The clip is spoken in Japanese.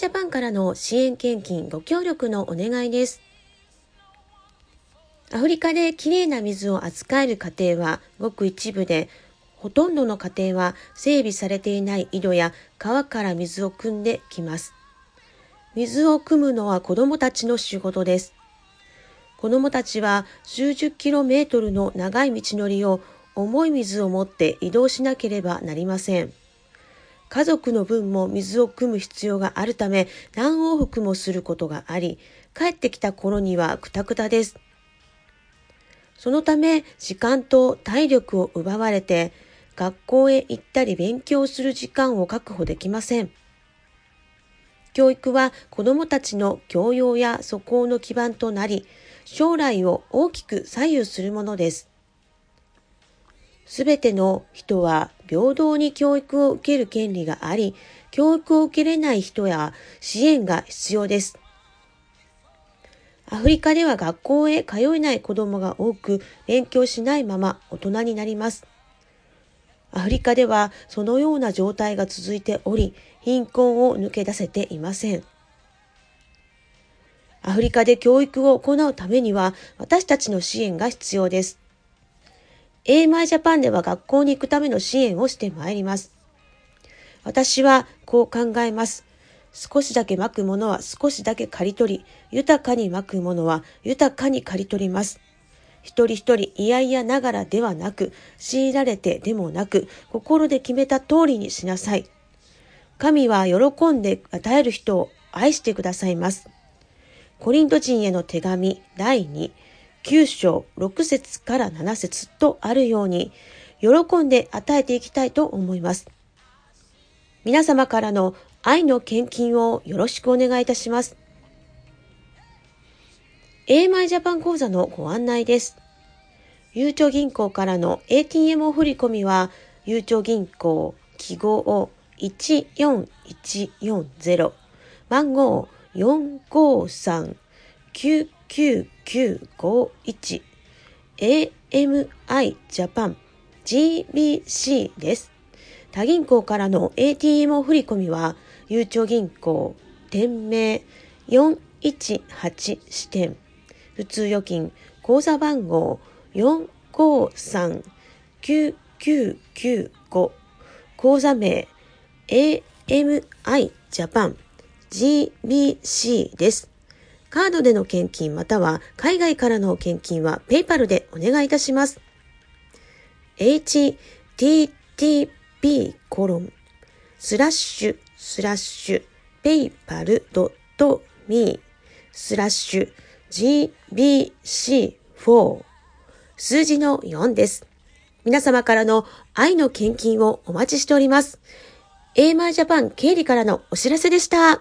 ジャパンからの支援献金ご協力のお願いです。アフリカできれいな水を扱える家庭はごく一部で、ほとんどの家庭は整備されていない井戸や川から水を汲んできます。水を汲むのは子供たちの仕事です。子供たちは数十キロメートルの長い道のりを重い水を持って移動しなければなりません。家族の分も水を汲む必要があるため何往復もすることがあり、帰ってきた頃にはくたくたです。そのため時間と体力を奪われて学校へ行ったり勉強する時間を確保できません。教育は子どもたちの教養や素行の基盤となり、将来を大きく左右するものです。すべての人は平等に教育を受ける権利があり、教育を受けれない人や支援が必要です。アフリカでは学校へ通えない子供が多く勉強しないまま大人になります。アフリカではそのような状態が続いており、貧困を抜け出せていません。アフリカで教育を行うためには私たちの支援が必要です。AMI ジャパンでは学校に行くための支援をしてまいります。私はこう考えます。少しだけまくものは少しだけ刈り取り、豊かにまくものは豊かに刈り取ります。一人一人嫌々ながらではなく、強いられてでもなく、心で決めた通りにしなさい。神は喜んで与える人を愛してくださいます。コリント人への手紙第2、9章6節から7節とあるように、喜んで与えていきたいと思います。皆様からの愛の献金をよろしくお願いいたします。AMI ジャパン講座のご案内です。ゆうちょ銀行からの ATM 振込は、ゆうちょ銀行記号を14140番号45399 AMI ジャパン GBC です。他銀行からの ATM 振り込みは、ゆうちょ銀行店名418支店普通預金口座番号453-9995口座名 AMI ジャパン GBC です。カードでの献金または海外からの献金は PayPal でお願いいたします。http コロンスラッシュスラッシュ PayPal ドット me スラッシュ GBC4 数字の4です。皆様からの愛の献金をお待ちしております。AMI ジャパン経理からのお知らせでした。